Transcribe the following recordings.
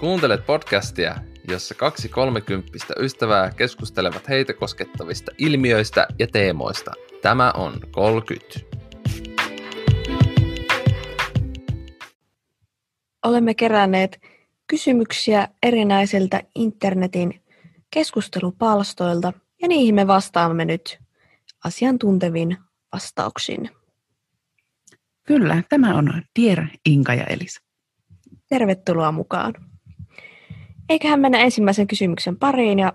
Kuuntelet podcastia, jossa kaksi kolmekymppistä ystävää keskustelevat heitä koskettavista ilmiöistä ja teemoista. Tämä on 30. Olemme keränneet kysymyksiä erinäisiltä internetin keskustelupalstoilta ja niihin me vastaamme nyt asiantuntevin vastauksin. Kyllä, tämä on Tier, Inka ja Elisa. Tervetuloa mukaan. Eiköhän mennä ensimmäisen kysymyksen pariin ja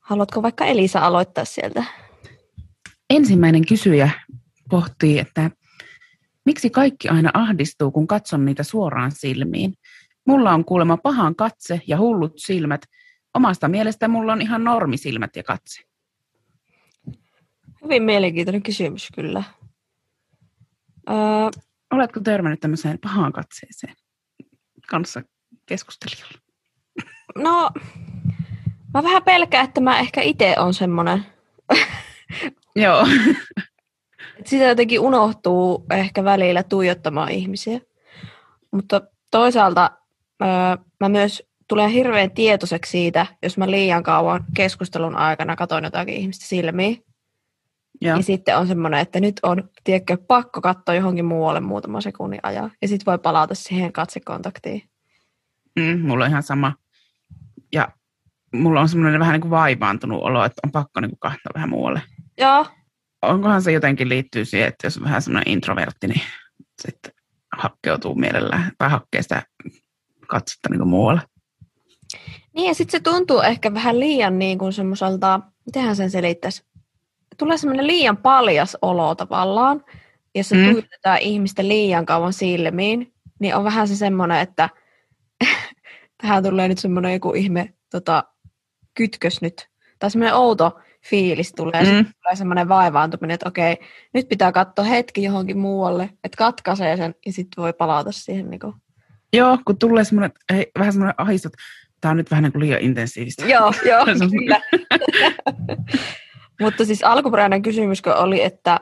haluatko vaikka Elisa aloittaa sieltä? Ensimmäinen kysyjä pohtii, että miksi kaikki aina ahdistuu, kun katson niitä suoraan silmiin? Mulla on kuulemma pahan katse ja hullut silmät. Omasta mielestä mulla on ihan normisilmät ja katse. Hyvin mielenkiintoinen kysymys kyllä. Öö, Oletko törmännyt tämmöiseen pahaan katseeseen kanssa keskustelijalla? No, mä vähän pelkään, että mä ehkä itse on semmoinen. Joo. Sitä jotenkin unohtuu ehkä välillä tuijottamaan ihmisiä. Mutta toisaalta öö, mä myös tulen hirveän tietoiseksi siitä, jos mä liian kauan keskustelun aikana katon jotakin ihmistä silmiin. Ja. ja sitten on semmoinen, että nyt on, tiedätkö, pakko katsoa johonkin muualle muutama sekunnin ajan. Ja sitten voi palata siihen katsekontaktiin. Mm, mulla on ihan sama. Ja mulla on semmoinen vähän niin kuin vaivaantunut olo, että on pakko niin kuin katsoa vähän muualle. Joo. Onkohan se jotenkin liittyy siihen, että jos on vähän semmoinen introvertti, niin sitten hakkeutuu mielellään tai hakkee sitä katsetta niin kuin muualle. Niin ja sitten se tuntuu ehkä vähän liian niin kuin semmoiselta, mitenhän sen selittäisi, tulee semmoinen liian paljas olo tavallaan, jos se mm. tuijotetaan ihmistä liian kauan silmiin, niin on vähän se semmoinen, että tähän tulee nyt semmoinen joku ihme tota, kytkös nyt, tai semmoinen outo fiilis tulee, mm. tulee semmoinen vaivaantuminen, että okei, nyt pitää katsoa hetki johonkin muualle, että katkaisee sen ja sitten voi palata siihen. Niin kuin. Joo, kun tulee semmoinen, hei, vähän semmoinen ahistot, tämä on nyt vähän niin kuin liian intensiivistä. Joo, joo, kyllä. Mutta siis alkuperäinen kysymys oli, että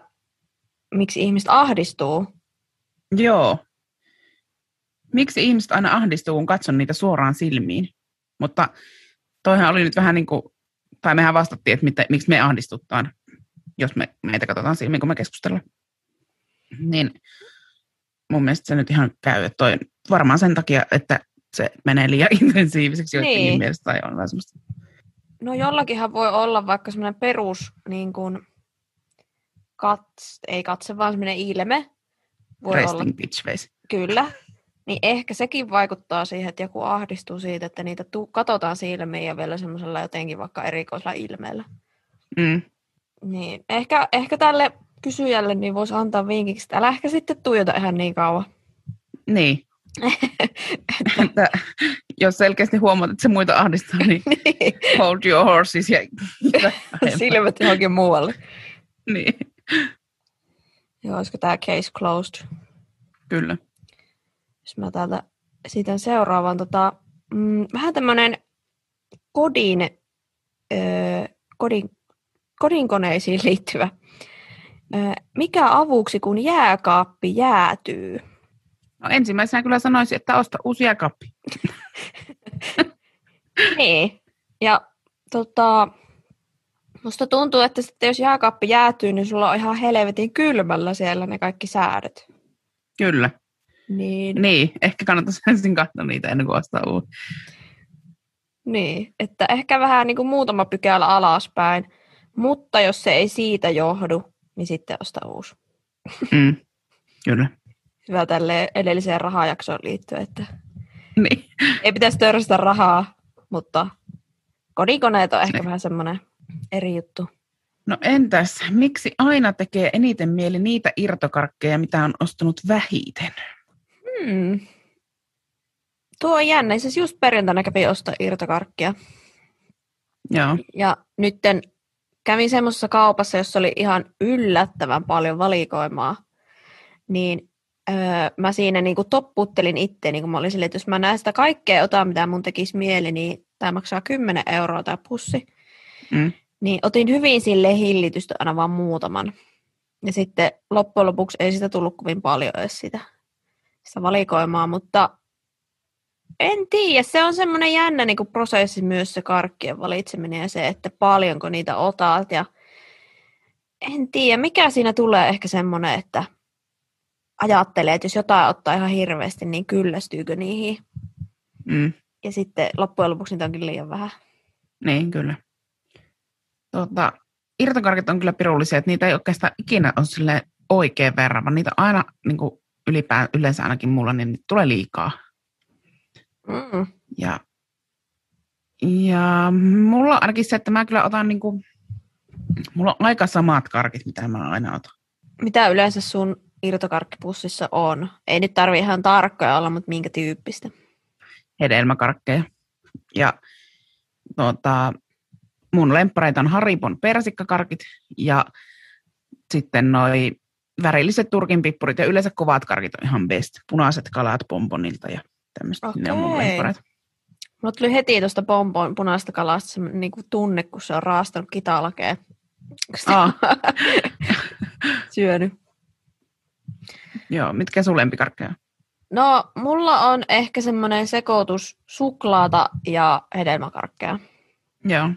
miksi ihmiset ahdistuu? Joo. Miksi ihmiset aina ahdistuu, kun katson niitä suoraan silmiin? Mutta toihan oli nyt vähän niin kuin, tai mehän vastattiin, että mitä, miksi me ahdistuttaan, jos me meitä katsotaan silmiin, kun me keskustellaan. Niin mun mielestä se nyt ihan käy, että toi, varmaan sen takia, että se menee liian intensiiviseksi joidenkin niin. mielestä, tai on vähän semmoista No jollakinhan voi olla vaikka semmoinen perus, niin kuin, kats, ei katse, vaan semmoinen ilme. Voi Resting olla, bitch face. Kyllä. Niin ehkä sekin vaikuttaa siihen, että joku ahdistuu siitä, että niitä tu- katsotaan silmiin ja vielä semmoisella jotenkin vaikka erikoisella ilmeellä. Mm. Niin, ehkä, ehkä tälle kysyjälle niin voisi antaa vinkiksi, että älä ehkä sitten tuijota ihan niin kauan. Niin, että jos selkeästi huomaat, että se muita ahdistaa, niin, niin. hold your horses ja silmät johonkin muualle. niin. Joo, olisiko tämä case closed? Kyllä. Jos mä täältä esitän seuraavan, tota, mm, vähän tämmöinen kodin, kodin, kodinkoneisiin liittyvä. Öö, mikä avuksi, kun jääkaappi jäätyy? No ensimmäisenä kyllä sanoisin, että osta uusi jääkaappi. niin. Ja tota, musta tuntuu, että sitten jos jääkaappi jäätyy, niin sulla on ihan helvetin kylmällä siellä ne kaikki säädöt. Kyllä. Niin. Niin, ehkä kannattaisi ensin katsoa niitä ennen kuin ostaa uusi. Niin, että ehkä vähän niin kuin muutama pykälä alaspäin, mutta jos se ei siitä johdu, niin sitten osta uusi. Mm, kyllä hyvä tälle edelliseen rahajaksoon liittyen, että niin. ei pitäisi törsätä rahaa, mutta kodikoneet on ehkä niin. vähän semmoinen eri juttu. No entäs, miksi aina tekee eniten mieli niitä irtokarkkeja, mitä on ostanut vähiten? Hmm. Tuo on jännä. Siis just perjantaina kävin ostaa irtokarkkia. Joo. Ja nytten kävin semmoisessa kaupassa, jossa oli ihan yllättävän paljon valikoimaa. Niin öö, mä siinä niinku topputtelin itse, niin kun mä olin silleen, että jos mä näen sitä kaikkea otan, mitä mun tekisi mieli, niin tämä maksaa 10 euroa tämä pussi. Mm. Niin otin hyvin sille hillitystä aina vaan muutaman. Ja sitten loppujen lopuksi ei sitä tullut kovin paljon edes sitä, sitä valikoimaa, mutta En tiedä, se on semmoinen jännä niin kuin prosessi myös se karkkien valitseminen ja se, että paljonko niitä otat ja en tiedä, mikä siinä tulee ehkä semmoinen, että ajattelee, että jos jotain ottaa ihan hirveästi, niin kyllästyykö niihin. Mm. Ja sitten loppujen lopuksi niitä onkin liian vähän. Niin, kyllä. Tuota, irtokarkit on kyllä pirullisia, että niitä ei oikeastaan ikinä ole sille oikein verran, vaan niitä aina niin kuin ylipään, yleensä ainakin mulla, niin niitä tulee liikaa. Mm. Ja, ja mulla on ainakin se, että mä kyllä otan niin kuin, mulla on aika samat karkit, mitä mä aina otan. Mitä yleensä sun irtokarkkipussissa on? Ei nyt tarvi ihan tarkkoja olla, mutta minkä tyyppistä? hedelmäkarkkeja. Ja tuota, mun lemppareita on Haribon persikkakarkit ja sitten noi värilliset turkinpippurit ja yleensä kovat karkit on ihan best. Punaiset kalat pomponilta ja tämmöistä. Ne on mun Okei. lemppareita. Mulla tuli heti tuosta pompon punaista kalasta semmoinen niin tunne, kun se on raastanut Aa. on syönyt. Joo, mitkä sun lempikarkkeja? No, mulla on ehkä semmoinen sekoitus suklaata ja hedelmäkarkkeja. Joo.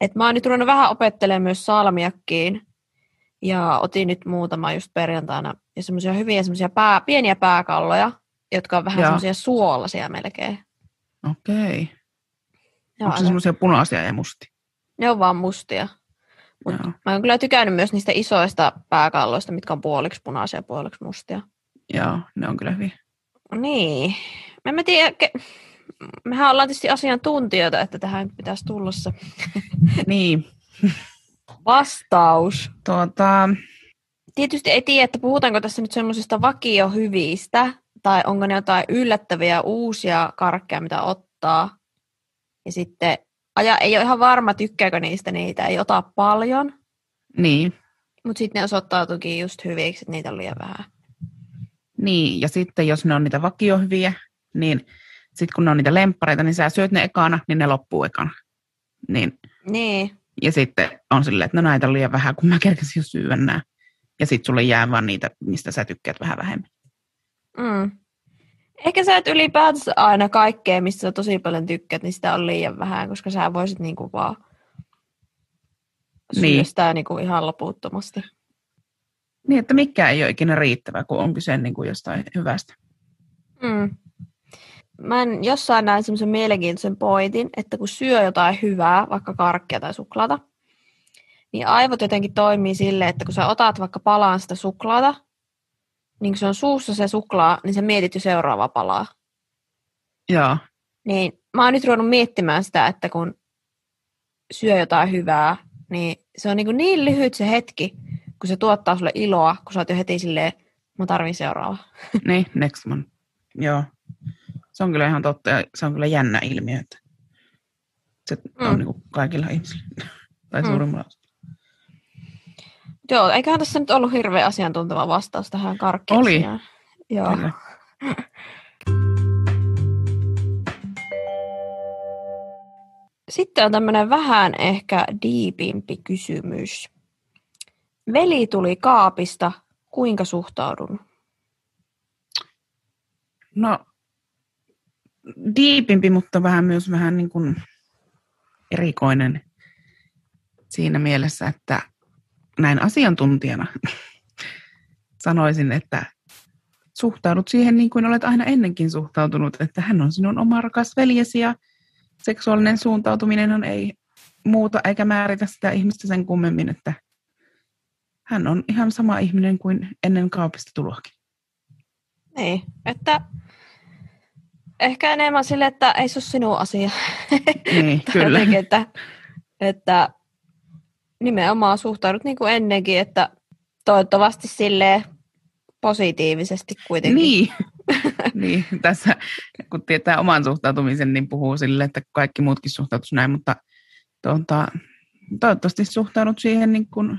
Et mä oon nyt ruvennut vähän opettelemaan myös salmiakkiin. Ja otin nyt muutama just perjantaina. Ja semmoisia hyviä semmoisia pää, pieniä pääkalloja, jotka on vähän semmoisia suolaisia melkein. Okei. On, Onko se semmoisia punaisia ja mustia? ne on vaan mustia. Mut Joo. Mä oon kyllä tykännyt myös niistä isoista pääkalloista, mitkä on puoliksi punaisia ja puoliksi mustia. Joo, ne on kyllä hyviä. Niin. Mä en mä tiedä, ke- mehän ollaan tietysti asiantuntijoita, että tähän pitäisi tulla se niin, vastaus. tuota, Tietysti ei tiedä, että puhutaanko tässä nyt semmoisista vakiohyvistä, tai onko ne jotain yllättäviä uusia karkkeja, mitä ottaa. Ja sitten aja, ei ole ihan varma, tykkääkö niistä niitä, ei ota paljon, niin, mutta sitten ne osoittautuikin just hyviksi, että niitä on liian vähän. niin, ja sitten jos ne on niitä vakiohyviä, niin sitten kun ne on niitä lemppareita, niin sä syöt ne ekana, niin ne loppuu ekana. Niin, Niin, ja sitten on silleen, että no näitä on liian vähän, kun mä kerkesin jo syödä nää. Ja sitten sulle jää vaan niitä, mistä sä tykkäät vähän vähemmän. Mm. Ehkä sä et ylipäätänsä aina kaikkea, mistä sä tosi paljon tykkäät, niin sitä on liian vähän, koska sä voisit niinku vaan Niin. syöstää niinku ihan loputtomasti. Niin, että mikä ei ole ikinä riittävä, kun on kyse niin kuin jostain hyvästä. Mm. Mä en jossain näin semmoisen mielenkiintoisen pointin, että kun syö jotain hyvää, vaikka karkkia tai suklaata, niin aivot jotenkin toimii silleen, että kun sä otat vaikka palaan sitä suklaata, niin kun se on suussa se suklaa, niin sä mietit jo seuraavaa palaa. Joo, Niin mä oon nyt ruvennut miettimään sitä, että kun syö jotain hyvää, niin se on niin, kuin niin lyhyt se hetki, kun se tuottaa sulle iloa, kun sä oot jo heti silleen, mä tarvin seuraavaa. niin, next one. Joo. Se on kyllä ihan totta ja se on kyllä jännä ilmiö, että se on Mm. niin kuin kaikilla ihmisillä. tai Mm. suurimmalla. Joo, eiköhän tässä nyt ollut hirveän asiantunteva vastaus tähän karkkiin. Oli. Joo. Kyllä. Sitten on tämmöinen vähän ehkä diipimpi kysymys. Veli tuli kaapista, kuinka suhtaudun? No, diipimpi, mutta vähän myös vähän niin kuin erikoinen siinä mielessä, että näin asiantuntijana sanoisin, että suhtaudut siihen niin kuin olet aina ennenkin suhtautunut, että hän on sinun oma rakas veljesi ja seksuaalinen suuntautuminen on ei muuta eikä määritä sitä ihmistä sen kummemmin, että hän on ihan sama ihminen kuin ennen kaapista tuloakin. Niin, että ehkä enemmän sille, että ei se ole sinun asia. Niin, kyllä. jotenkin, että, että nimenomaan suhtaudut niin kuin ennenkin, että toivottavasti sille positiivisesti kuitenkin. Niin. niin, tässä kun tietää oman suhtautumisen, niin puhuu sille, että kaikki muutkin suhtautuisi näin, mutta tuota, toivottavasti suhtaudut siihen niin kuin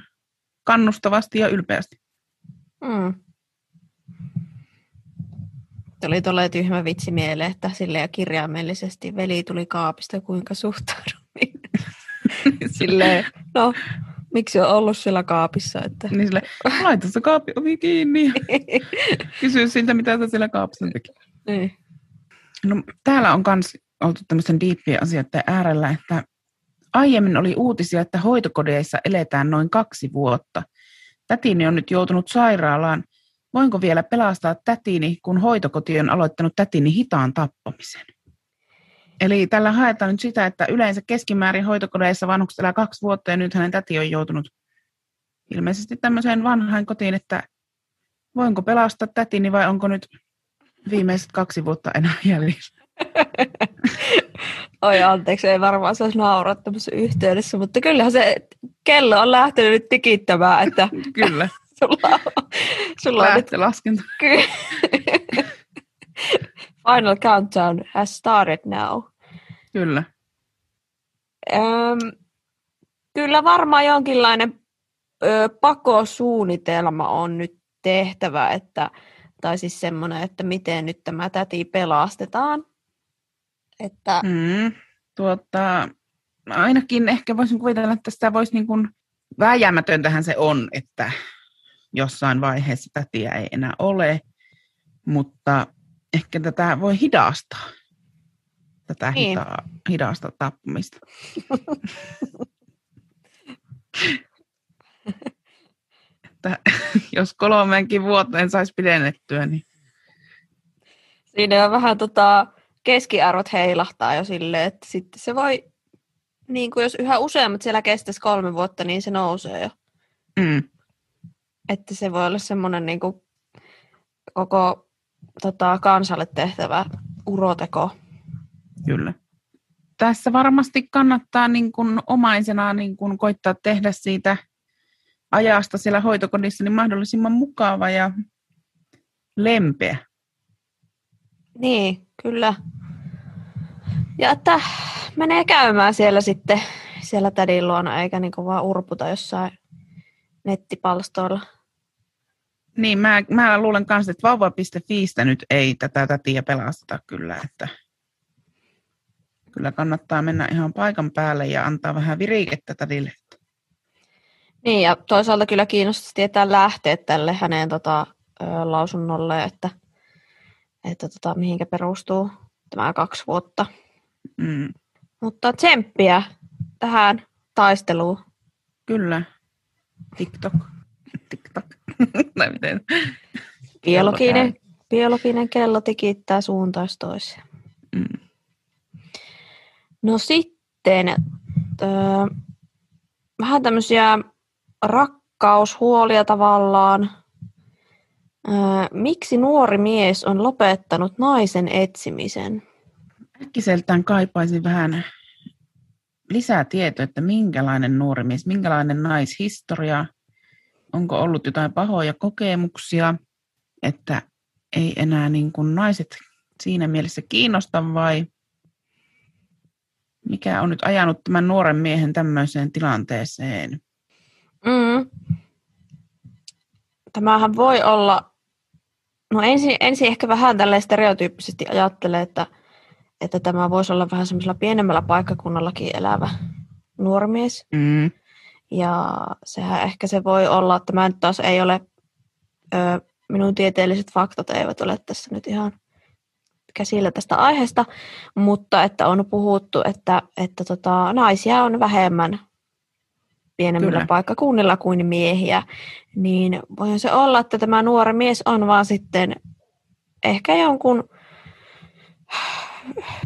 kannustavasti ja ylpeästi. Mm. Tuli tolleen tyhmä vitsi mieleen, että silleen kirjaimellisesti veli tuli kaapista, kuinka suhtaudun. Silleen, no, miksi on ollut siellä kaapissa? Että... Niin sille, laita se kaapi ovi kiinni ja kysy siltä, mitä sä siellä kaapissa teki. niin. No, täällä on myös oltu tämmöisen diippien asioiden äärellä, että aiemmin oli uutisia, että hoitokodeissa eletään noin kaksi vuotta. Tätini on nyt joutunut sairaalaan. Voinko vielä pelastaa tätini, kun hoitokoti on aloittanut tätini hitaan tappamisen? Eli tällä haetaan nyt sitä, että yleensä keskimäärin hoitokodeissa vanhukset elää kaksi vuotta ja nyt hänen täti on joutunut ilmeisesti tämmöiseen vanhain kotiin, että voinko pelastaa tätini vai onko nyt viimeiset kaksi vuotta enää jäljellä? Oi anteeksi, ei varmaan saisi nauraa tämmöisessä yhteydessä, mutta kyllähän se kello on lähtenyt nyt tikittämään, että Kyllä. Sulla, sulla on nyt laskenta. Final countdown has started now. Kyllä. Öm, kyllä varmaan jonkinlainen ö, pakosuunnitelma on nyt tehtävä, että, tai siis semmoinen, että miten nyt tämä täti pelastetaan. Että, Mm. Tuota, ainakin ehkä voisin kuvitella, että sitä voisi niin kuin, vääjäämätöntähän se on, että jossain vaiheessa tätiä ei enää ole, mutta ehkä tätä voi hidastaa, tätä Niin. hita, hidasta tappamista. että jos kolmeenkin vuoteen saisi pidennettyä, niin siinä on vähän tota, keskiarvot heilahtaa jo silleen, että sitten se voi, niin kuin jos yhä useammat siellä kestäisi kolme vuotta, niin se nousee jo. mm, Että se voi olla semmoinen niin kuin koko tota, kansalle tehtävä uroteko. Kyllä. Tässä varmasti kannattaa niin kuin omaisena niin kuin koittaa tehdä siitä ajasta siellä hoitokodissa niin mahdollisimman mukava ja lempeä. Niin, kyllä. Ja että menee käymään siellä sitten, siellä tädin luona, eikä niinku vaan urputa jossain nettipalstoilla. Niin, mä, mä luulen kanssa, että vauva.fiistä nyt ei tätä tätiä pelasteta kyllä, että kyllä kannattaa mennä ihan paikan päälle ja antaa vähän virikettä tädille. Niin, ja toisaalta kyllä kiinnostaisi tietää lähteet tälle hänen tota, lausunnolle, että, että tota, mihinkä perustuu tämä kaksi vuotta. Mm, Mutta tsemppiä tähän taisteluun. kyllä. TikTok. TikTok. tai miten? Biologinen, biologinen kello tikittää suuntaus toiseen. Mm. No sitten öö, vähän tämmöisiä rakkaushuolia tavallaan. Miksi nuori mies on lopettanut naisen etsimisen? äkkiseltään kaipaisin vähän lisää tietoa, että minkälainen nuori mies, minkälainen naishistoria, onko ollut jotain pahoja kokemuksia, että ei enää niin kuin naiset siinä mielessä kiinnosta vai mikä on nyt ajanut tämän nuoren miehen tämmöiseen tilanteeseen? Mm. Tämähän voi olla, no ensin, ensin ehkä vähän tälleen stereotyyppisesti ajattelee, että, että tämä voisi olla vähän semmoisella pienemmällä paikkakunnallakin elävä nuori mies. Mm, Ja sehän ehkä se voi olla, että mä nyt taas ei ole, ö, minun tieteelliset faktat eivät ole tässä nyt ihan käsillä tästä aiheesta, mutta että on puhuttu, että, että tota, naisia on vähemmän pienemmillä Kyllä. paikkakunnilla kuin miehiä, niin voihan se olla, että tämä nuori mies on vaan sitten ehkä jonkun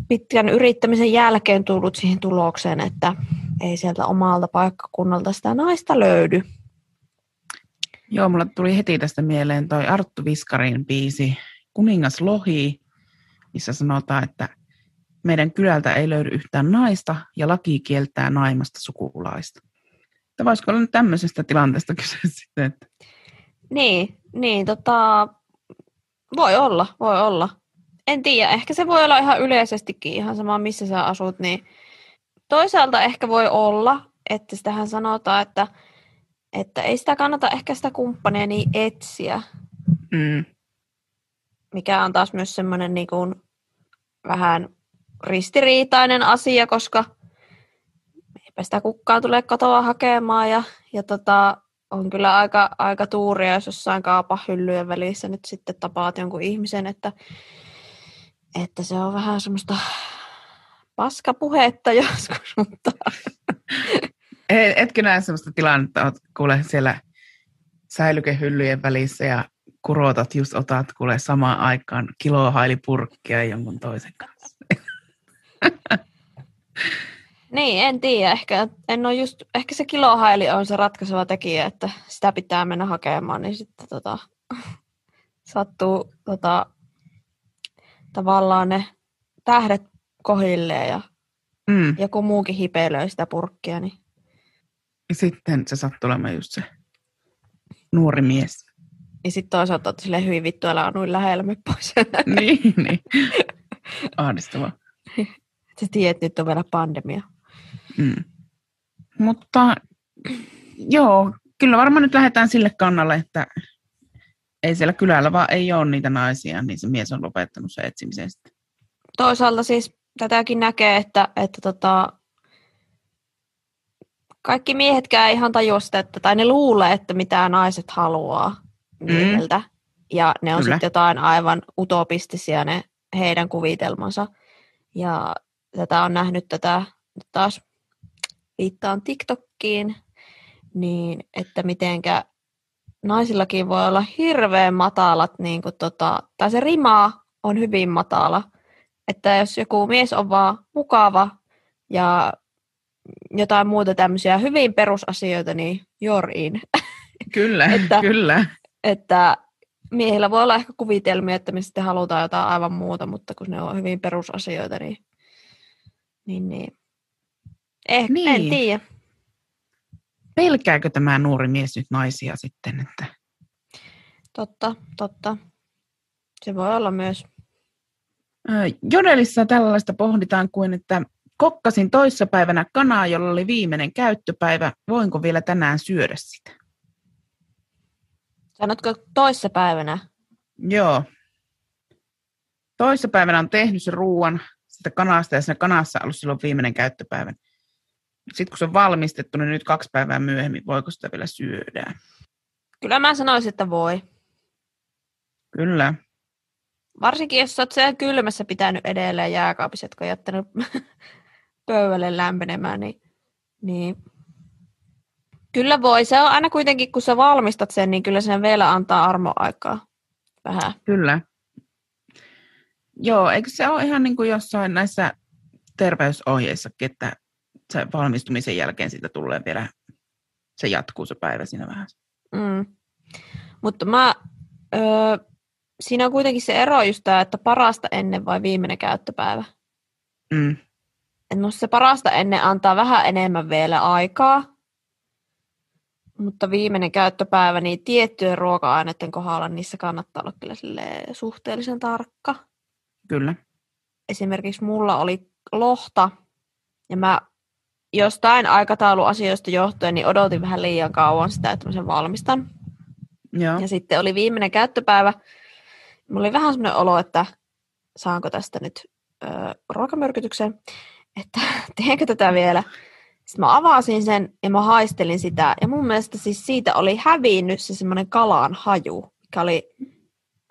pitkän yrittämisen jälkeen tullut siihen tulokseen, että ei sieltä omalta paikkakunnalta sitä naista löydy. Joo, mulla tuli heti tästä mieleen toi Arttu Viskarin biisi Kuningas Lohi, missä sanotaan, että meidän kylältä ei löydy yhtään naista ja laki kieltää naimasta sukulaista. Että voisiko olla nyt tämmöisestä tilanteesta kyse sitten, että Niin, niin tota, voi olla, voi olla. En tiedä, ehkä se voi olla ihan yleisestikin ihan sama, missä sä asut, niin toisaalta ehkä voi olla, että sitähän sanotaan, että, että ei sitä kannata ehkä sitä kumppania niin etsiä, mm, mikä on taas myös semmoinen niin kuin vähän ristiriitainen asia, koska eipä sitä kukkaa tule katoa hakemaan ja, ja tota, on kyllä aika, aika tuuria, jos jossain kaupan hyllyjen välissä nyt sitten tapaat jonkun ihmisen, että että se on vähän semmoista paskapuhetta joskus, mutta Et- Etkö näe sellaista tilannetta, että kuule siellä säilykehyllyjen välissä ja kurotat, just otat kuule samaan aikaan kilohailipurkkia jonkun toisen kanssa. niin, en tiedä. Ehkä, en ole just, ehkä se kilohaili on se ratkaiseva tekijä, että sitä pitää mennä hakemaan, niin sitten tota, sattuu tota, tavallaan ne tähdet kohilleen ja Mm. joku muukin hipeilöi sitä purkkia, niin Ja sitten se sattuu olemaan just se nuori mies. Ja sitten toisaalta olet silleen hyvin vittu, älä noin lähellä me pois. niin, niin. Ahdistavaa. Sä tiedät, että nyt on vielä pandemia. Mm. Mutta joo, kyllä varmaan nyt lähdetään sille kannalle, että ei siellä kylällä vaan ei ole niitä naisia, niin se mies on lopettanut se etsimisen sitten. Toisaalta siis tätäkin näkee, että, että tota, kaikki miehetkään ei ihan tajua sitä, että, tai ne luulee, että mitä naiset haluaa mieheltä. Ja ne on sitten jotain aivan utopistisia ne heidän kuvitelmansa. Ja tätä on nähnyt tätä nyt taas viittaan TikTokkiin, niin että mitenkä naisillakin voi olla hirveän matalat, niin kuin tota, tai se rima on hyvin matala. Että jos joku mies on vaan mukava ja jotain muuta tämmöisiä hyvin perusasioita, niin you're in. Kyllä, Että- kyllä. Että miehillä voi olla ehkä kuvitelmia, että me sitten halutaan jotain aivan muuta, mutta kun ne on hyvin perusasioita, niin, niin, niin. Eh, Niin. en tiedä. Pelkääkö tämä nuori mies nyt naisia sitten? Että... Totta, totta. Se voi olla myös. Jodelissa tällaista pohditaan kuin, että kokkasin toissapäivänä kanaa, jolla oli viimeinen käyttöpäivä. Voinko vielä tänään syödä sitä? Sanotko toissa päivänä? Joo. Toissapäivänä on tehnyt se ruuan sitä kanasta ja siinä kanassa on ollut silloin viimeinen käyttöpäivä. Sitten kun se on valmistettu, niin nyt kaksi päivää myöhemmin, voiko sitä vielä syödä? Kyllä mä sanoisin, että voi. Kyllä. Varsinkin jos oot siellä kylmässä pitänyt edelleen jääkaapissa, jotka on jättänyt pöydälle lämpenemään, niin, niin kyllä voi. Se on aina kuitenkin, kun sä valmistat sen, niin kyllä sen vielä antaa armoaikaa vähän. Kyllä. Joo, eikö se ole ihan niin kuin jossain näissä terveysohjeissakin, että se valmistumisen jälkeen siitä tulee vielä, se jatkuu se päivä siinä vähän. Mm. Mutta mä, öö, siinä on kuitenkin se ero just tämä, että parasta ennen vai viimeinen käyttöpäivä. Mm. Et musta se parasta ennen antaa vähän enemmän vielä aikaa, mutta viimeinen käyttöpäivä, niin tiettyjen ruoka-aineiden kohdalla niissä kannattaa olla kyllä suhteellisen tarkka. Kyllä. Esimerkiksi mulla oli lohta, ja mä jostain aikatauluasioista johtuen niin odotin vähän liian kauan sitä, että mä sen valmistan. Joo. Ja sitten oli viimeinen käyttöpäivä. Mulla oli vähän semmoinen olo, että saanko tästä nyt ö, ruokamyrkytyksen, että teenkö tätä vielä. Sitten mä avasin sen ja mä haistelin sitä. Ja mun mielestä siis siitä oli hävinnyt se semmoinen kalan haju, mikä oli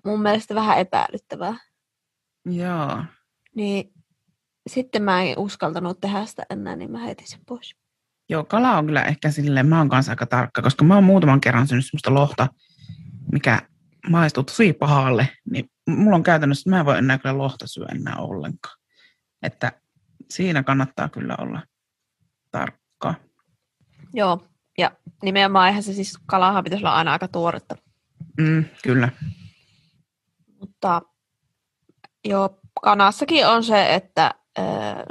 mun mielestä vähän epäilyttävää. Joo. Niin sitten mä en uskaltanut tehdä sitä enää, niin mä heitin sen pois. Joo, kala on kyllä ehkä silleen, mä oon kanssa aika tarkka, koska mä oon muutaman kerran syönyt semmoista lohta, mikä maistuu tosi pahalle, niin mulla on käytännössä, että mä en voi enää kyllä lohta syödä enää ollenkaan. Että siinä kannattaa kyllä olla tarkka. Joo, ja nimenomaan eihän se siis kalahan pitäisi olla aina aika tuoretta. Mm, kyllä. Mutta joo, kanassakin on se, että ää,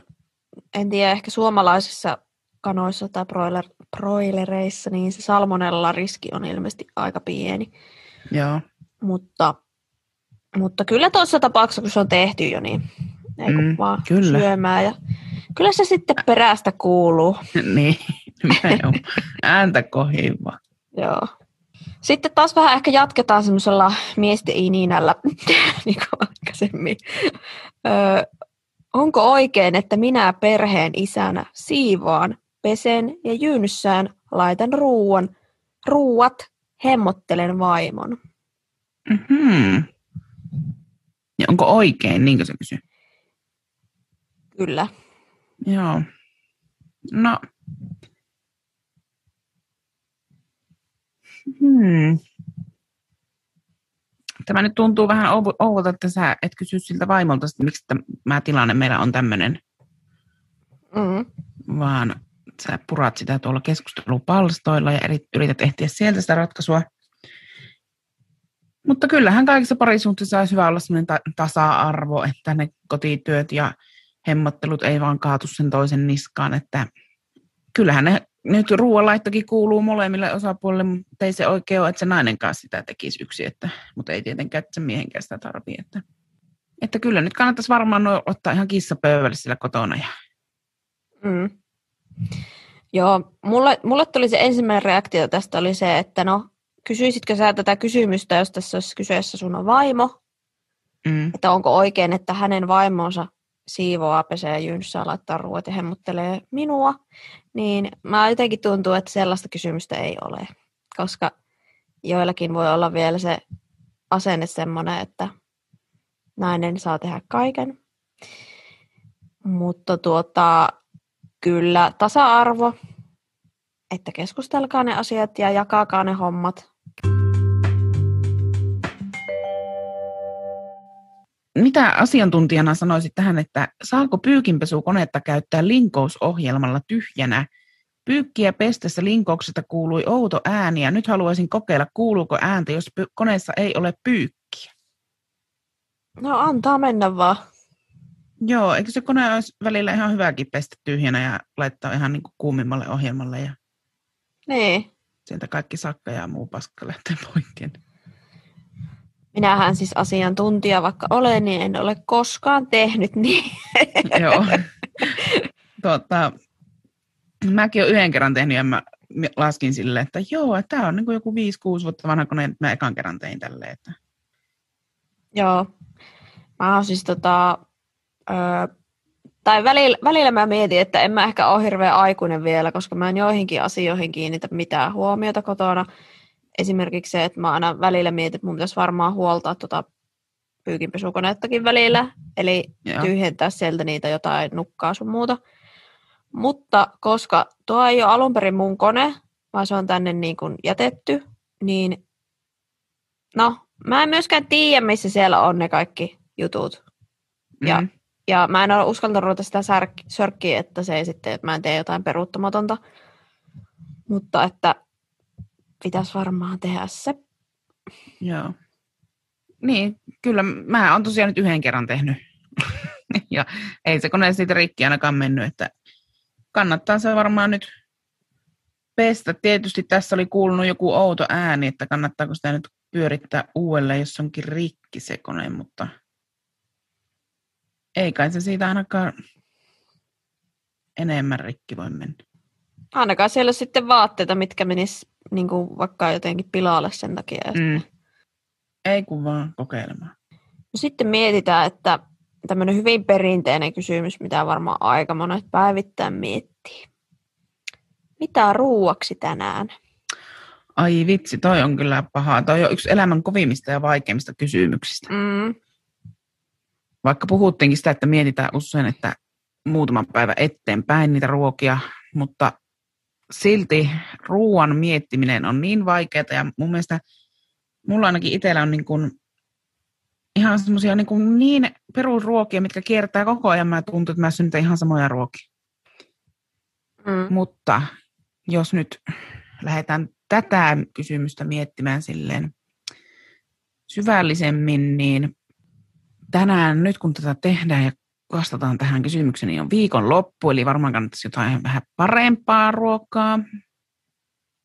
en tiedä, ehkä suomalaisissa kanoissa tai broiler, broilereissa, niin se salmonella riski on ilmeisesti aika pieni. Joo. Mutta, mutta kyllä tuossa tapauksessa, kun se on tehty jo, niin ei kun Mm, vaan kyllä. syömään. Ja kyllä se sitten perästä kuuluu. niin, ääntä kohiva. Joo. Sitten taas vähän ehkä jatketaan semmoisella miesten ininällä, niin kuin aikaisemmin. Öö, onko oikein, että minä perheen isänä siivoan, pesen ja jyynyssään laitan ruuan, ruuat, hemmottelen vaimon? Mm-hmm. Ja onko oikein, niin kuin se kysyy? Kyllä. Joo. No. Hmm. Tämä nyt tuntuu vähän ouvolta, että sä et kysy siltä vaimolta, että miksi tämä tilanne meillä on tämmöinen, Mm. vaan sä purat sitä tuolla keskustelupalstoilla ja yrität ehtiä sieltä sitä ratkaisua. Mutta kyllähän kaikissa parisuhteissa olisi hyvä olla sellainen ta- tasa-arvo, että ne kotityöt ja hemmottelut ei vaan kaatu sen toisen niskaan, että kyllähän ne nyt ruoanlaittokin kuuluu molemmille osapuolille, mutta ei se oikein ole, että se nainen kanssa sitä tekisi yksi, että, mutta ei tietenkään, että se miehenkään sitä tarvii. Että, että kyllä nyt kannattaisi varmaan ottaa ihan kissapöydälle sillä kotona. Ja... Mm. Joo, mulle, mulle tuli se ensimmäinen reaktio tästä oli se, että no, kysyisitkö sä tätä kysymystä, jos tässä olisi kyseessä sun on vaimo, Mm. että onko oikein, että hänen vaimonsa siivoaa, pesee jynssää, laittaa ruoat ja hemmottelee minua, niin mä jotenkin tuntuu, että sellaista kysymystä ei ole, koska joillakin voi olla vielä se asenne semmoinen, että nainen saa tehdä kaiken. Mutta tuota, kyllä tasa-arvo, että keskustelkaa ne asiat ja jakakaa ne hommat. Mitä asiantuntijana sanoisit tähän, että saako pyykinpesukonetta käyttää linkousohjelmalla tyhjänä? Pyykkiä pestessä linkouksesta kuului outo ääni ja nyt haluaisin kokeilla, kuuluuko ääntä, jos py- koneessa ei ole pyykkiä. No antaa mennä vaan. Joo, eikö se kone olisi välillä ihan hyväkin pestä tyhjänä ja laittaa ihan niin kuin kuumimmalle ohjelmalle ja Niin. sieltä kaikki sakka ja muu paska lähtee poikkeen. Minähän siis asiantuntija vaikka olen, niin en ole koskaan tehnyt niin. Joo. Tuota, mäkin olen yhden kerran tehnyt ja mä laskin sille, että joo, että tämä on niin kuin joku 5-6 vuotta vanha kone, että mä ekan kerran tein tälleen. Että... Joo. Mä oon siis tota, ö, tai välillä, välillä mä mietin, että en mä ehkä ole hirveän aikuinen vielä, koska mä en joihinkin asioihin kiinnitä mitään huomiota kotona. Esimerkiksi se, että mä aina välillä mietin, että mun pitäisi varmaan huoltaa tota pyykinpesukonettakin välillä, eli Joo. tyhjentää sieltä niitä jotain nukkaa sun muuta. Mutta koska tuo ei ole alun perin mun kone, vaan se on tänne niin kuin jätetty, niin no, mä en myöskään tiedä, missä siellä on ne kaikki jutut. Ja- Mm. Ja mä en ole uskaltanut ruveta sitä särk- sörkkiä, että se ei sitten, että mä en tee jotain peruuttamatonta. Mutta että pitäisi varmaan tehdä se. Joo. Niin, kyllä mä oon tosiaan nyt yhden kerran tehnyt. ja ei se kone siitä rikki ainakaan mennyt, että kannattaa se varmaan nyt pestä. Tietysti tässä oli kuulunut joku outo ääni, että kannattaako sitä nyt pyörittää uudelleen, jos onkin rikki se kone, mutta ei kai se siitä ainakaan enemmän rikki voi mennä. Ainakaan siellä on sitten vaatteita, mitkä menis niin kuin vaikka jotenkin pilalle sen takia. Mm. Ei kun vaan kokeilemaan. No sitten mietitään, että tämmöinen hyvin perinteinen kysymys, mitä varmaan aika monet päivittäin miettii. Mitä ruuaksi tänään? Ai vitsi, toi on kyllä pahaa. Toi on yksi elämän kovimmista ja vaikeimmista kysymyksistä. Mm, Vaikka puhuttiinkin sitä, että mietitään usein, että muutaman päivän eteenpäin niitä ruokia, mutta silti ruoan miettiminen on niin vaikeaa ja mun mielestä mulla ainakin itsellä on niin kuin ihan semmoisia niin, kuin niin perusruokia, mitkä kiertää koko ajan. Mä tuntuu, että mä syntän ihan samoja ruokia. mm, Mutta jos nyt lähdetään tätä kysymystä miettimään silleen syvällisemmin, niin tänään nyt kun tätä tehdään ja vastataan tähän kysymykseen, niin on viikon loppu, eli varmaan kannattaisi jotain vähän parempaa ruokaa.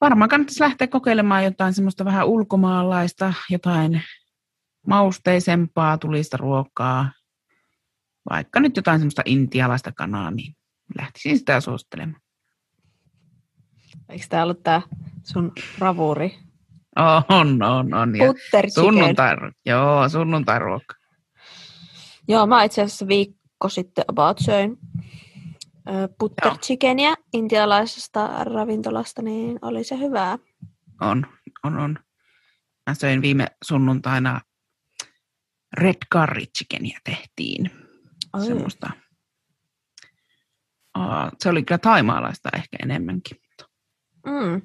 Varmaan kannattaisi lähteä kokeilemaan jotain semmoista vähän ulkomaalaista, jotain mausteisempaa tulista ruokaa. Vaikka nyt jotain semmoista intialaista kanaa, niin lähtisin sitä suosittelemaan. Eikö tämä ollut tämä sun bravuuri? On, on, on. Ja sunnuntai, joo, sunnuntai-ruoka. Joo, mä itse asiassa viikko sitten about söin butter chickenia intialaisesta ravintolasta, niin oli se hyvää. On, on, on. Mä söin viime sunnuntaina red curry chickenia tehtiin. Ai. Semmoista. Aa, se oli kyllä taimaalaista ehkä enemmänkin. Mm.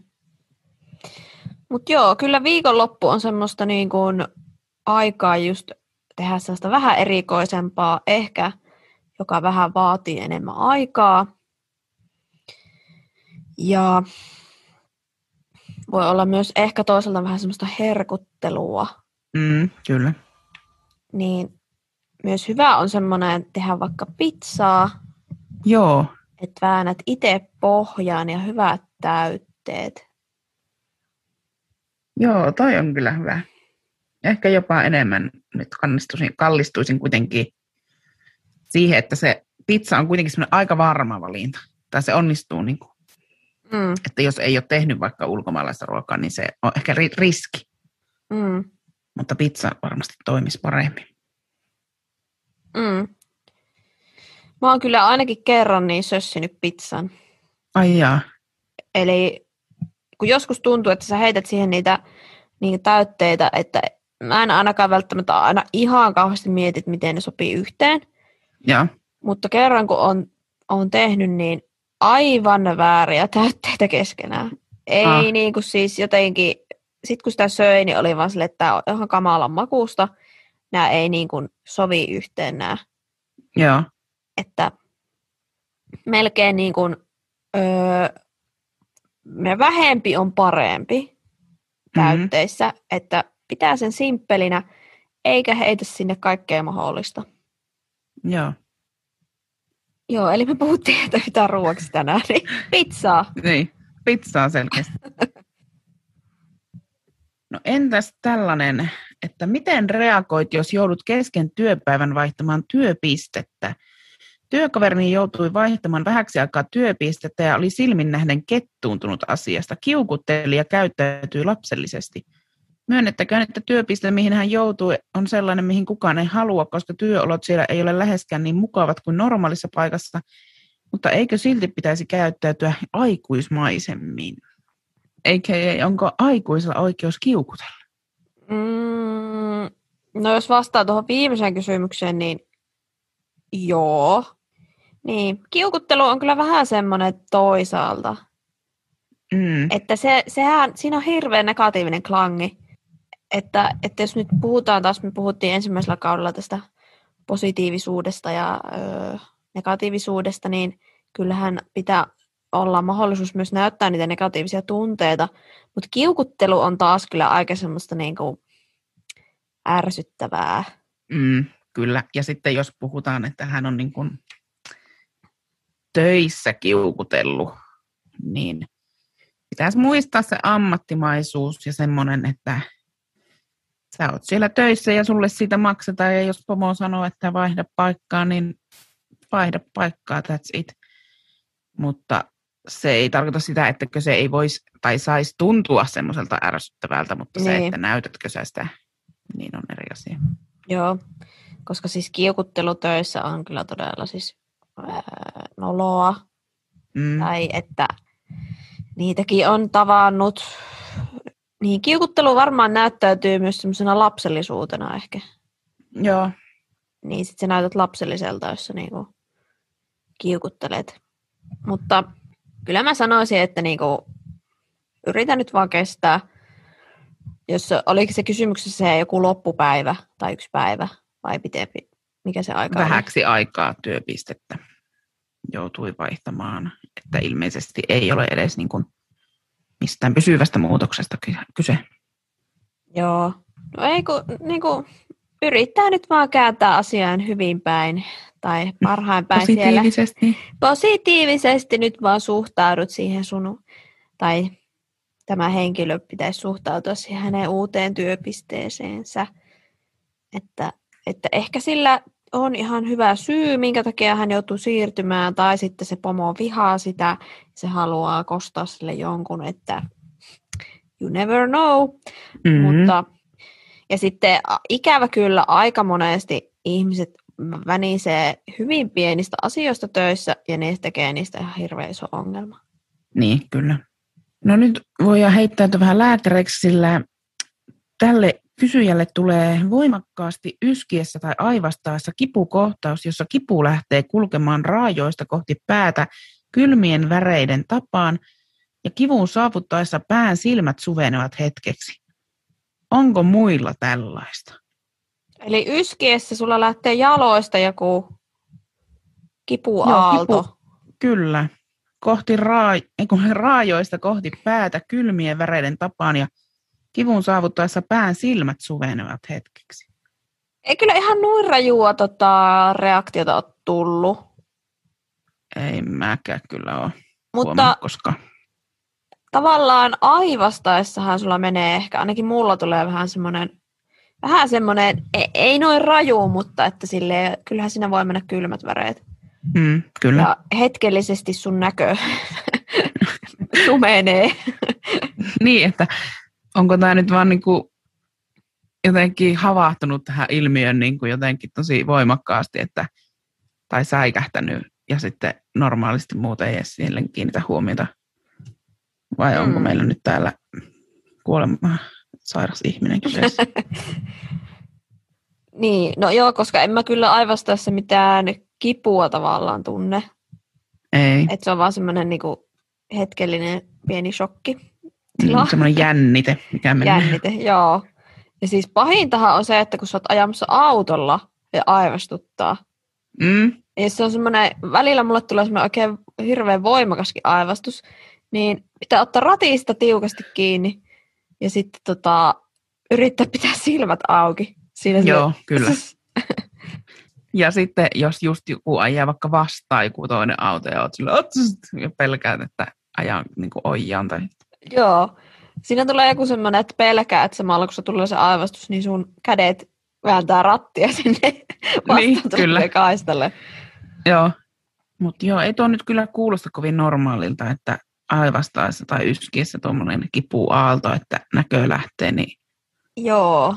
Mutta joo, kyllä viikonloppu on semmoista niin kuin aikaa just tehdä sellaista vähän erikoisempaa, ehkä joka vähän vaatii enemmän aikaa. Ja voi olla myös ehkä toisaalta vähän semmoista herkuttelua. Mm, kyllä. Niin myös hyvä on semmoinen tehdä vaikka pizzaa, Joo, että väännät itse pohjaan ja hyvät täytteet. joo, toi on kyllä hyvä. Ehkä jopa enemmän nyt kallistuisin, kallistuisin kuitenkin siihen, että se pizza on kuitenkin semmoinen aika varma valinta. Tai se onnistuu, niin kuin, Mm, että jos ei ole tehnyt vaikka ulkomaalaista ruokaa, niin se on ehkä ri- riski. mm, Mutta pizza varmasti toimisi paremmin. mm. Mä oon kyllä ainakin kerran niin sössinyt pizzan. Ai jaa. Eli kun joskus tuntuu, että sä heität siihen niitä, niitä täytteitä, että mä en ainakaan välttämättä aina ihan kauheasti mietit, miten ne sopii yhteen. Jaa. Mutta kerran kun on, on tehnyt, niin aivan vääriä täytteitä keskenään. Ei Ah. niin kuin siis jotenkin, sit kun sitä söi, niin oli vaan sille, että tämä on ihan kamalan makuusta. Nämä ei niin kuin sovi yhteen nämä. Joo. Että melkein niin kuin, öö, me vähempi on parempi täytteissä, mm-hmm. että pitää sen simppelinä, eikä heitä sinne kaikkea mahdollista. Joo. Joo, eli me puhuttiin, että mitä ruoaksi tänään, niin pizzaa. Niin, pizzaa selkeästi. No entäs tällainen, että miten reagoit, jos joudut kesken työpäivän vaihtamaan työpistettä? Työkaverini joutui vaihtamaan vähäksi aikaa työpistettä ja oli silmin nähden kettuuntunut asiasta. Kiukutteli ja käyttäytyi lapsellisesti. Myönnettäköön, että työpiste, mihin hän joutui, on sellainen, mihin kukaan ei halua, koska työolot siellä ei ole läheskään niin mukavat kuin normaalissa paikassa. Mutta eikö silti pitäisi käyttäytyä aikuismaisemmin? Eikä onko aikuisella oikeus kiukutella? Mm, no jos vastaa tuohon viimeiseen kysymykseen, niin joo. Niin, kiukuttelu on kyllä vähän semmoinen toisaalta. Mm. Että se, sehän, siinä on hirveän negatiivinen klangi. Että, että jos nyt puhutaan taas, me puhuttiin ensimmäisellä kaudella tästä positiivisuudesta ja ö, negatiivisuudesta, niin kyllähän pitää olla mahdollisuus myös näyttää niitä negatiivisia tunteita. Mutta kiukuttelu on taas kyllä aika semmoista niinku ärsyttävää. Mm, kyllä. Ja sitten jos puhutaan, että hän on niin kuin töissä kiukutellut, niin pitäisi muistaa se ammattimaisuus ja semmoinen, että sä oot siellä töissä ja sulle siitä maksetaan ja jos pomo sanoo, että vaihda paikkaa, niin vaihda paikkaa, that's it. Mutta se ei tarkoita sitä, että se ei voisi tai saisi tuntua semmoiselta ärsyttävältä, mutta se, Niin. että näytätkö sä sitä, niin on eri asia. Joo, koska siis kiukuttelu töissä on kyllä todella siis ää, noloa. Mm. Tai että niitäkin on tavannut. Niin kiukuttelu varmaan näyttäytyy myös semmoisena lapsellisuutena ehkä. Joo, Niin sit sä näytät lapselliselta, jos sä niinku kiukuttelet. Mutta kyllä mä sanoisin, että niinku, yritä nyt vaan kestää. Jos oliko se kysymyksessä se joku loppupäivä tai yksi päivä vai pitempi, mikä se aika oli? vähäksi aikaa työpistettä joutui vaihtamaan, että ilmeisesti ei ole edes niin kuin mistään pysyvästä muutoksesta ky- kyse. Joo. No ei kun, niin kuin, yrittää nyt vaan kääntää asiaan hyvin päin tai parhain päin siellä. Positiivisesti. Positiivisesti nyt vaan suhtaudut siihen sun, tai tämä henkilö pitäisi suhtautua siihen hänen uuteen työpisteeseensä. Että, että ehkä sillä on ihan hyvä syy, minkä takia hän joutuu siirtymään, tai sitten se pomo vihaa sitä, se haluaa kostaa sille jonkun, että you never know. Mm-hmm. Mutta, ja sitten ikävä kyllä aika monesti ihmiset vänisee hyvin pienistä asioista töissä ja ne tekee niistä ihan hirveän iso ongelma. Niin, kyllä. No nyt voidaan heittäytyä vähän lääkäreiksi, sillä tälle kysyjälle tulee voimakkaasti yskiessä tai aivastaessa kipukohtaus, jossa kipu lähtee kulkemaan raajoista kohti päätä kylmien väreiden tapaan ja kivun saavuttaessa pään silmät suvenevat hetkeksi. Onko muilla tällaista? Eli yskiessä sulla lähtee jaloista joku kipuaalto. Joo, kipu, kyllä. Kohti raa- raajoista kohti päätä kylmien väreiden tapaan ja kivun saavuttaessa pään silmät suvenevat hetkeksi. Ei kyllä ihan noin rajua tota, reaktiota ole tullut. Ei mäkään kyllä ole Mutta koska... tavallaan aivastaessahan sulla menee ehkä, ainakin mulla tulee vähän semmoinen, vähän semmoinen, ei, ei noin raju, mutta että sille kyllähän siinä voi mennä kylmät väreet. Mm, kyllä. Ja hetkellisesti sun näkö sumenee. niin, että onko tämä nyt vaan niin kuin jotenkin havahtunut tähän ilmiön niin kuin jotenkin tosi voimakkaasti, että, tai säikähtänyt, ja sitten normaalisti muuten ei edes siihen kiinnitä huomiota. Vai onko mm. meillä nyt täällä kuolema sairas ihminen kyseessä? niin, no joo, koska en mä kyllä aivastaessa mitään kipua tavallaan tunne. Ei. Et se on vaan semmoinen niinku hetkellinen pieni shokki. Mm, semmoinen jännite, mikä menee. Jännite, joo. Ja siis pahintahan on se, että kun sä oot ajamassa autolla ja aivastuttaa. Mm. Ja se on semmoinen, välillä mulle tulee semmoinen oikein hirveän voimakaskin aivastus, niin pitää ottaa ratista tiukasti kiinni ja sitten tota, yrittää pitää silmät auki. Siinä Joo, se, kyllä. Ja sitten jos just joku ajaa vaikka vastaan joku toinen auto ja oot sillä, ja pelkäät, että ajan niin ojaan tai... Joo. Siinä tulee joku semmoinen, että pelkää, että samalla kun se tulee se aivastus, niin sun kädet vääntää rattia sinne niin, kyllä. kaistalle. Joo. Mutta joo, ei tuo nyt kyllä kuulosta kovin normaalilta, että aivastaessa tai yskiessä tuommoinen kipuaalto, että näkö lähtee, niin Joo,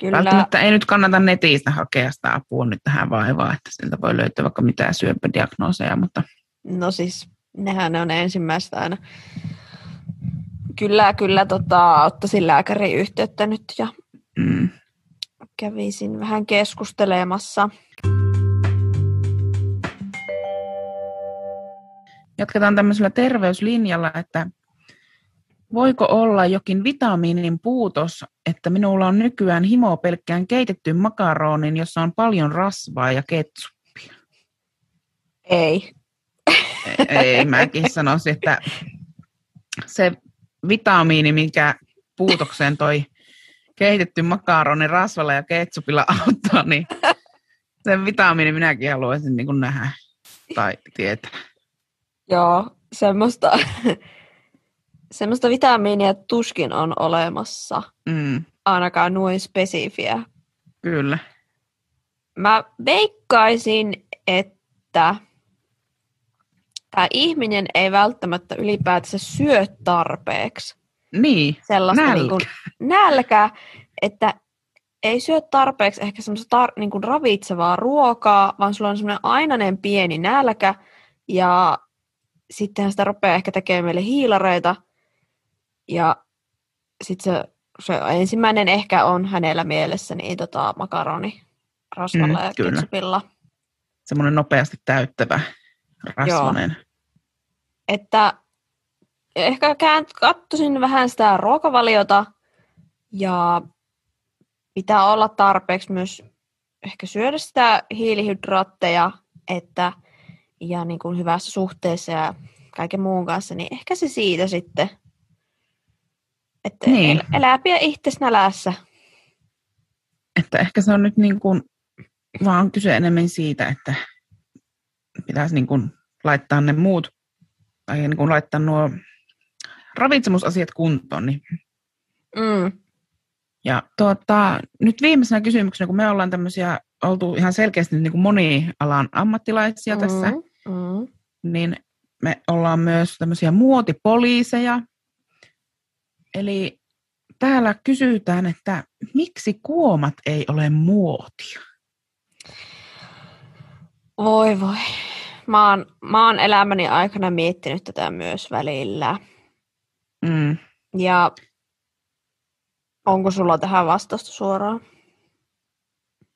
Kyllä. Välttämättä ei nyt kannata netistä hakea sitä apua nyt tähän vaivaan, että sieltä voi löytyä vaikka mitään syöpädiagnooseja, mutta... No siis, nehän on ensimmäistä aina. Kyllä, kyllä tota, ottaisin lääkärin yhteyttä nyt ja mm. kävisin vähän keskustelemassa. Jatketaan tämmöisellä terveyslinjalla, että Voiko olla jokin vitamiinin puutos, että minulla on nykyään himo pelkkään keitettyyn makaronin, jossa on paljon rasvaa ja ketsuppia? Ei. Ei, mäkin sanoisin, että se vitamiini, mikä puutokseen toi keitetty makaroni rasvalla ja ketsupilla auttaa, niin sen vitamiini minäkin haluaisin niin kuin nähdä tai tietää. Joo, semmoista semmoista vitamiinia tuskin on olemassa. Mm. Ainakaan noin spesifiä. Kyllä. Mä veikkaisin, että tämä ihminen ei välttämättä ylipäätänsä syö tarpeeksi. Niin, Sellaista nälkä. Niin kuin, nälkä, että ei syö tarpeeksi ehkä semmoista tar- niin kuin ravitsevaa ruokaa, vaan sulla on semmoinen ainainen pieni nälkä ja sittenhän sitä rupeaa ehkä tekemään meille hiilareita, ja sitten se, se ensimmäinen ehkä on hänellä mielessä niin tota, makaroni rasvalla mm, ja kyllä. ketsupilla. Semmoinen nopeasti täyttävä rasvainen. Joo. Että ehkä katsoisin vähän sitä ruokavaliota ja pitää olla tarpeeksi myös ehkä syödä sitä hiilihydraatteja, että ja niin kuin hyvässä suhteessa ja kaiken muun kanssa, niin ehkä se siitä sitten että niin. elää pian itse nälässä. Että ehkä se on nyt niin kuin, vaan kyse enemmän siitä, että pitäisi niin kuin laittaa ne muut, tai niin kuin laittaa nuo ravitsemusasiat kuntoon. Niin. Mm. Ja tuota, nyt viimeisenä kysymyksenä, kun me ollaan tämmöisiä oltu ihan selkeästi niin kuin monialan ammattilaisia mm, tässä, mm. niin me ollaan myös tämmöisiä muotipoliiseja, Eli täällä kysytään, että miksi kuomat ei ole muotia? Voi voi. Mä oon, mä oon elämäni aikana miettinyt tätä myös välillä. Mm. Ja Onko sulla tähän vastausta suoraan?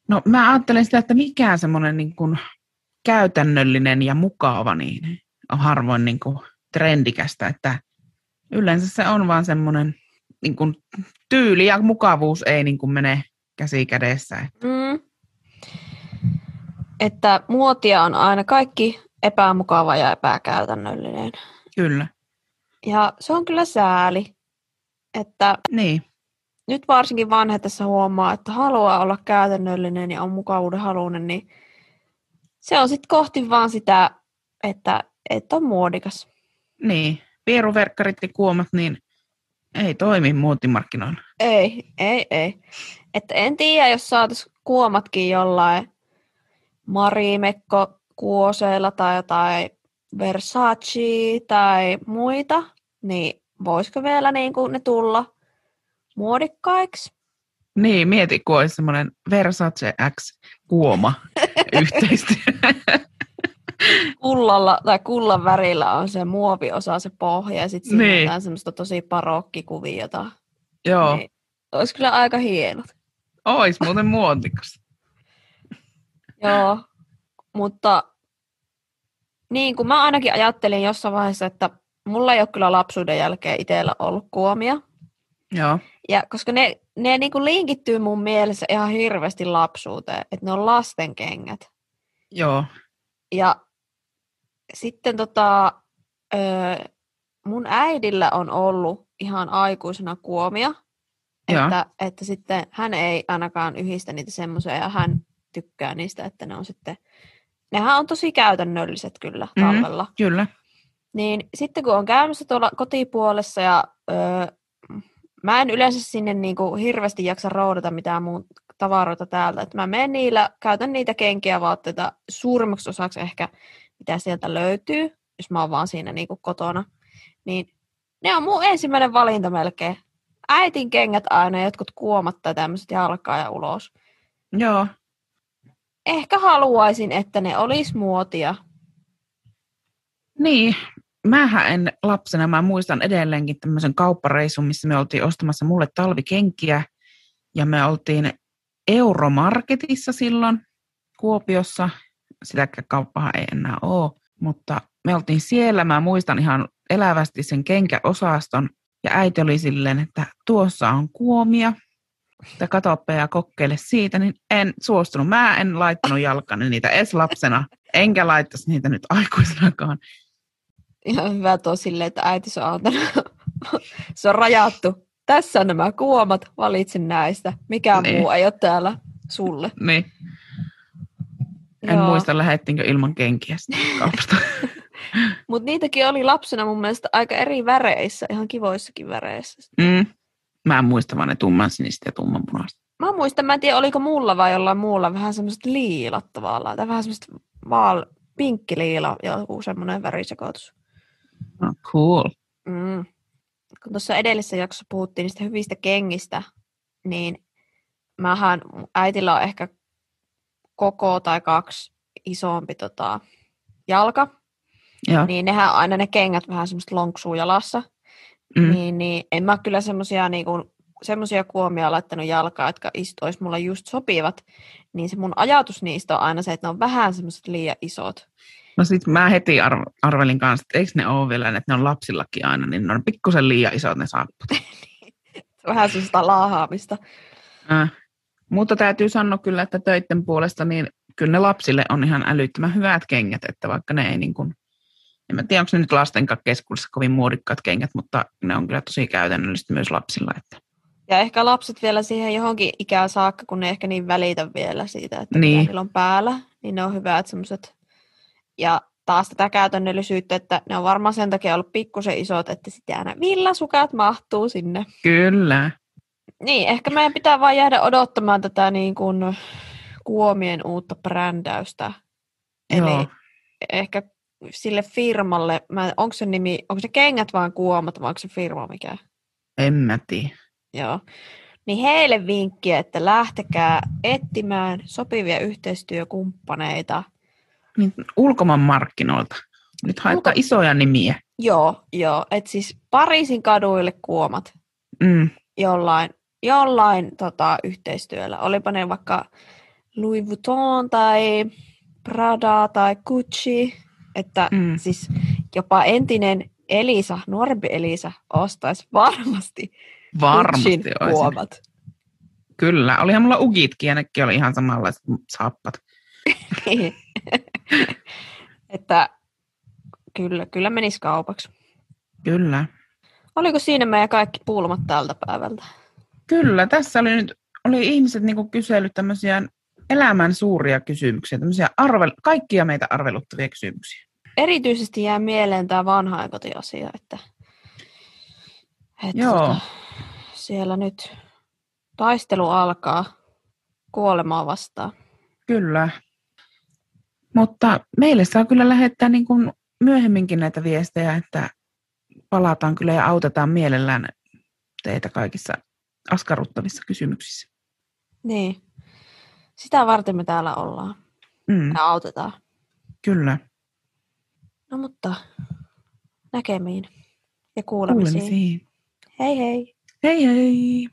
No mä ajattelen sitä, että mikään semmoinen niin kuin käytännöllinen ja mukava niin on harvoin niin kuin trendikästä, että yleensä se on vaan semmoinen niin kuin tyyli ja mukavuus ei niin kuin mene käsi kädessä. Mm. Että muotia on aina kaikki epämukava ja epäkäytännöllinen. Kyllä. Ja se on kyllä sääli, että Niin, nyt varsinkin vanhetessa huomaa, että haluaa olla käytännöllinen ja on mukavuuden haluinen, niin se on sitten kohti vaan sitä, että et on muodikas. niin. Pieruverkkarit ja kuomat, niin ei toimi muotimarkkinoilla. Ei, ei, ei. Että en tiedä, jos saataisiin kuomatkin jollain Marimekko kuoseilla tai jotain Versace tai muita, niin voisiko vielä niin kuin ne tulla muodikkaiksi? Niin, mieti, kun olisi semmoinen Versace X kuoma yhteistyö. Kullalla tai kullan värillä on se muoviosa, se pohja, ja sitten siinä Niin. on semmoista tosi barokkikuviota. Joo, Niin, olisi kyllä aika hienot. ois muuten muotikas. Joo, mutta niin kuin mä ainakin ajattelin jossain vaiheessa, että mulla ei ole kyllä lapsuuden jälkeen itsellä ollut kuomia. Joo, Ja koska ne, ne niin kuin linkittyy mun mielessä ihan hirveästi lapsuuteen, että ne on lastenkengät. joo, Ja sitten tota, öö, mun äidillä on ollut ihan aikuisena kuomia, Joo. että, että sitten hän ei ainakaan yhdistä niitä semmoisia ja hän tykkää niistä, että ne on sitten, nehän on tosi käytännölliset kyllä Mhm. talvella. kyllä. Niin sitten kun on käymässä tuolla kotipuolessa ja öö, mä en yleensä sinne niinku hirveästi jaksa roudata mitään muun tavaroita täältä. Että mä menen niillä, käytän niitä kenkiä vaatteita suurimmaksi osaksi ehkä, mitä sieltä löytyy, jos mä oon vaan siinä niinku kotona. Niin ne on mun ensimmäinen valinta melkein. Äitin kengät aina, jotkut kuomat tai tämmöiset jalkaa ja ulos. Joo, Ehkä haluaisin, että ne olisi muotia. niin. Mähän en lapsena, mä muistan edelleenkin tämmöisen kauppareisun, missä me oltiin ostamassa mulle talvikenkiä. Ja me oltiin Euromarketissa silloin Kuopiossa. Sitäkään kauppahan ei enää ole. Mutta me oltiin siellä, mä muistan ihan elävästi sen kenkäosaston. Ja äiti oli silleen, että tuossa on kuomia. Että katoppa ja kokeile siitä, niin en suostunut. Mä en laittanut jalkani niitä edes lapsena, enkä laittaisi niitä nyt aikuisenakaan. Ihan hyvä tuo silleen, että äiti se on antanut. se on rajattu. Tässä on nämä kuomat, valitse näistä. Mikään Niin. muu ei ole täällä sulle. Niin. En Joo. muista, lähettiinkö ilman kenkiä kaupasta. Mutta niitäkin oli lapsena mun mielestä aika eri väreissä, ihan kivoissakin väreissä. Mm. Mä en muista vaan ne tumman sinistä ja tumman punaista. Mä muistan, mä en tiedä oliko mulla vai jollain muulla vähän semmoiset liilat tavallaan, tai vähän semmoista vaal, pinkkiliila, joku semmoinen värisekoitus. Oh, cool. Mm. Kun tuossa edellisessä jaksossa puhuttiin niistä hyvistä kengistä, niin mähän, äitillä on ehkä koko tai kaksi isompi tota, jalka, Joo. niin nehän aina ne kengät vähän semmoista lonksuu jalassa, Mm. niin, niin en mä kyllä semmoisia niinku, semmosia kuomia laittanut jalkaa, jotka istuis mulla just sopivat, niin se mun ajatus niistä on aina se, että ne on vähän semmoiset liian isot. No sit mä heti arv- arvelin kanssa, että eikö ne ole vielä, että ne on lapsillakin aina, niin ne on pikkusen liian isot ne saapput. Vähän semmoista laahaamista. Äh. Mutta täytyy sanoa kyllä, että töiden puolesta, niin kyllä ne lapsille on ihan älyttömän hyvät kengät, että vaikka ne ei niin kuin, en mä tiedä, onko ne nyt lasten keskuudessa kovin muodikkaat kengät, mutta ne on kyllä tosi käytännöllistä myös lapsilla. Että. Ja ehkä lapset vielä siihen johonkin ikään saakka, kun ne ehkä niin välitä vielä siitä, että Niin. mitä niillä on päällä, niin ne on hyvät semmoiset. Ja taas tätä käytännöllisyyttä, että ne on varmaan sen takia ollut pikkusen isot, että sitten aina villasukat mahtuu sinne. Kyllä. Niin, ehkä meidän pitää vaan jäädä odottamaan tätä niin kuin kuomien uutta brändäystä. Eli Joo. ehkä sille firmalle, mä, onko se nimi, onko se kengät vaan kuomat vai onko se firma mikä? En mä tiedä. Joo. Niin heille vinkkiä, että lähtekää etsimään sopivia yhteistyökumppaneita. Niin, ulkomaan markkinoilta. Nyt haittaa Ulko- isoja nimiä. Joo, joo. Et siis Pariisin kaduille kuomat Mm. jollain jollain tota, yhteistyöllä. Olipa ne vaikka Louis Vuitton tai Prada tai Gucci, että mm. siis jopa entinen Elisa, nuorempi Elisa, ostaisi varmasti Varmasti huomat. Kyllä, olihan mulla ugitkin ja nekin oli ihan samanlaiset saappat. että kyllä, kyllä menisi kaupaksi. Kyllä. Oliko siinä meidän kaikki pulmat tältä päivältä? Kyllä, tässä oli nyt oli ihmiset niinku kysellyt tämmöisiä elämän suuria kysymyksiä, tämmöisiä arvel, kaikkia meitä arveluttavia kysymyksiä. Erityisesti jää mieleen tämä vanhainkotiasia, että, että Joo. Tota, siellä nyt taistelu alkaa kuolemaa vastaan. Kyllä. Mutta meille saa kyllä lähettää niin kuin myöhemminkin näitä viestejä, että palataan kyllä ja autetaan mielellään teitä kaikissa askarruttavissa kysymyksissä. Niin. Sitä varten me täällä ollaan Mm, ja autetaan. kyllä. No mutta näkemiin ja kuulemisiin. Kuulemisiin. Hei hei! Hei hei!